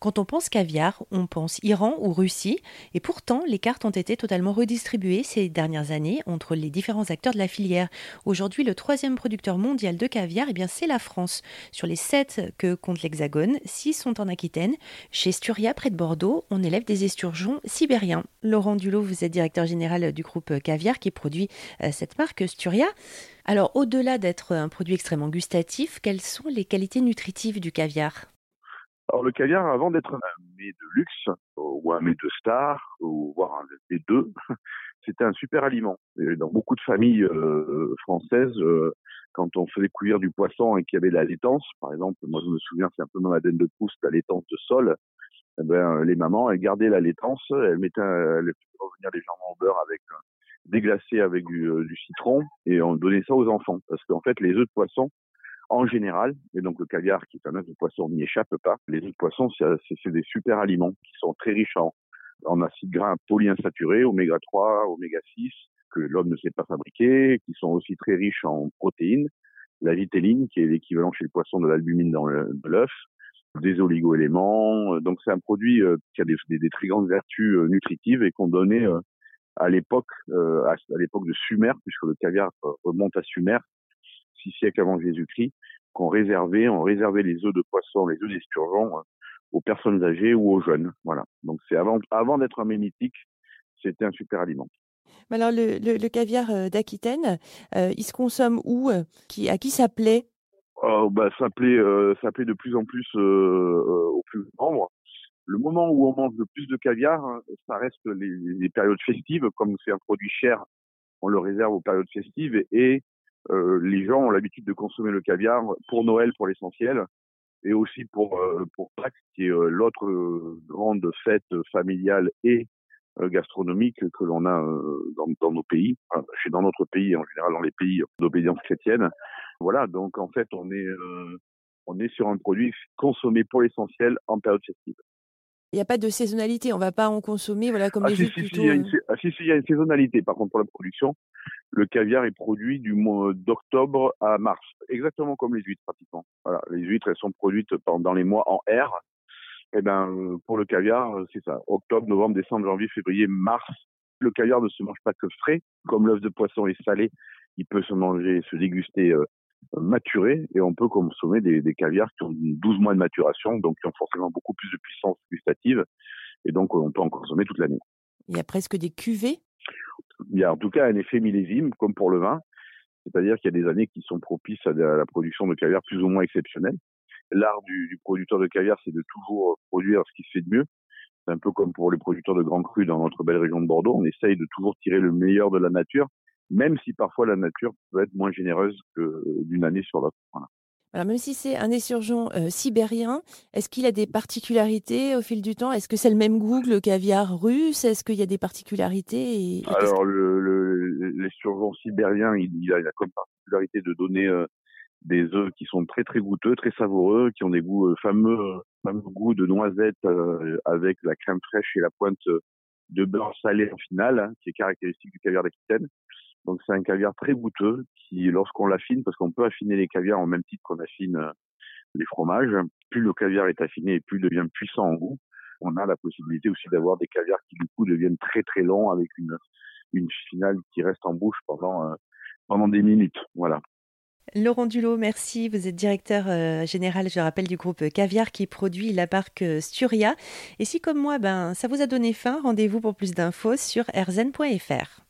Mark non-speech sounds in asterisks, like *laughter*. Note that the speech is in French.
Quand on pense caviar, on pense Iran ou Russie, et pourtant les cartes ont été totalement redistribuées ces dernières années entre les différents acteurs de la filière. Aujourd'hui, le troisième producteur mondial de caviar, eh bien, c'est la France. Sur les sept que compte l'Hexagone, six sont en Aquitaine. Chez Sturia, près de Bordeaux, on élève des esturgeons sibériens. Laurent Dulot, vous êtes directeur général du groupe Caviar qui produit euh, cette marque Sturia. Alors, au-delà d'être un produit extrêmement gustatif, quelles sont les qualités nutritives du caviar? Alors le caviar, avant d'être un mets de luxe ou un mets de star ou voire un mets deux, *laughs* c'était un super aliment. Dans beaucoup de familles euh, françaises, euh, quand on faisait cuire du poisson et qu'il y avait de la laitance, par exemple, moi je me souviens, c'est un peu dans l'ADN de Proust, la laitance de sol. Eh ben, les mamans, elles gardaient la laitance, elles mettaient, elles faisaient revenir les jambons au beurre avec euh, déglacé avec du, citron et on donnait ça aux enfants parce qu'en fait les œufs de poisson en général, et donc le caviar qui est un œuf de poisson n'y échappe pas. Les œufs de poisson, c'est des super aliments qui sont très riches en, acides gras polyinsaturés, oméga 3, oméga 6, que l'homme ne sait pas fabriquer, qui sont aussi très riches en protéines, la vitéline, qui est l'équivalent chez le poisson de l'albumine dans l'œuf, des oligoéléments. Donc c'est un produit euh, qui a des, des, très grandes vertus euh, nutritives et qu'on donnait euh, à l'époque, à l'époque de Sumer, puisque le caviar remonte à Sumer, six siècles avant Jésus-Christ, qu'on réservait, on réservait les œufs de poisson, les œufs d'esturgeon euh, aux personnes âgées ou aux jeunes. Voilà. Donc c'est avant, avant d'être un mémitique, c'était un super aliment. Alors le, le, caviar euh, d'Aquitaine, euh, il se consomme où qui, À qui ça plaît? Oh, bah, ça, plaît, ça plaît de plus en plus aux plus membres. Le moment où on mange le plus de caviar, hein, ça reste les, les périodes festives. Comme c'est un produit cher, on le réserve aux périodes festives et euh, les gens ont l'habitude de consommer le caviar pour Noël pour l'essentiel et aussi pour euh, pour Pâques qui est euh, l'autre grande fête familiale et gastronomique que l'on a dans, dans, nos pays, enfin, chez dans notre pays en général dans les pays d'obédience chrétienne. Voilà, donc en fait on est on est sur un produit consommé pour l'essentiel en période festive. Il n'y a pas de saisonnalité, on ne va pas en consommer voilà, comme ah, les si, si, il y a une, ah, si, il y a une saisonnalité par contre pour la production. Le caviar est produit du mois d'octobre à mars, exactement comme les huîtres pratiquement. Voilà, les huîtres elles sont produites dans les mois en R. Et eh ben pour le caviar, c'est ça, octobre, novembre, décembre, janvier, février, mars. Le caviar ne se mange pas que frais, comme l'œuf de poisson est salé, il peut se manger, se déguster euh, maturé et on peut consommer des, des caviars qui ont 12 mois de maturation, donc qui ont forcément beaucoup plus de puissance gustative et donc on peut en consommer toute l'année. Il y a presque des cuvées? Il y a en tout cas un effet millésime, comme pour le vin, c'est-à-dire qu'il y a des années qui sont propices à la production de caviar plus ou moins exceptionnelle. L'art du, du, producteur de caviar, c'est de toujours produire ce qui se fait de mieux. C'est un peu comme pour les producteurs de grands crus dans notre belle région de Bordeaux. On essaye de toujours tirer le meilleur de la nature même si parfois la nature peut être moins généreuse que d'une année sur l'autre. Alors même si c'est un essurgeon euh, sibérien, est-ce qu'il a des particularités au fil du temps? Est-ce que c'est le même goût que le caviar russe? Est-ce qu'il y a des particularités Alors l'esturgeon sibérien, il, a, comme particularité de donner euh, des œufs qui sont très très goûteux, très savoureux, qui ont des goûts euh, fameux, fameux goûts de noisette avec la crème fraîche et la pointe de beurre salé en finale, hein, qui est caractéristique du caviar d'Aquitaine. Donc c'est un caviar très goûteux qui, lorsqu'on l'affine, parce qu'on peut affiner les caviars en même titre qu'on affine euh, les fromages, plus le caviar est affiné et plus il devient puissant en goût. On a la possibilité aussi d'avoir des caviars qui du coup deviennent très très longs avec une finale qui reste en bouche pendant euh, pendant des minutes. Voilà. Laurent Dulot, merci. Vous êtes directeur euh, général, je rappelle, du groupe Caviar qui produit la marque Sturia. Et si, comme moi, ben, ça vous a donné faim, rendez-vous pour plus d'infos sur rzn.fr.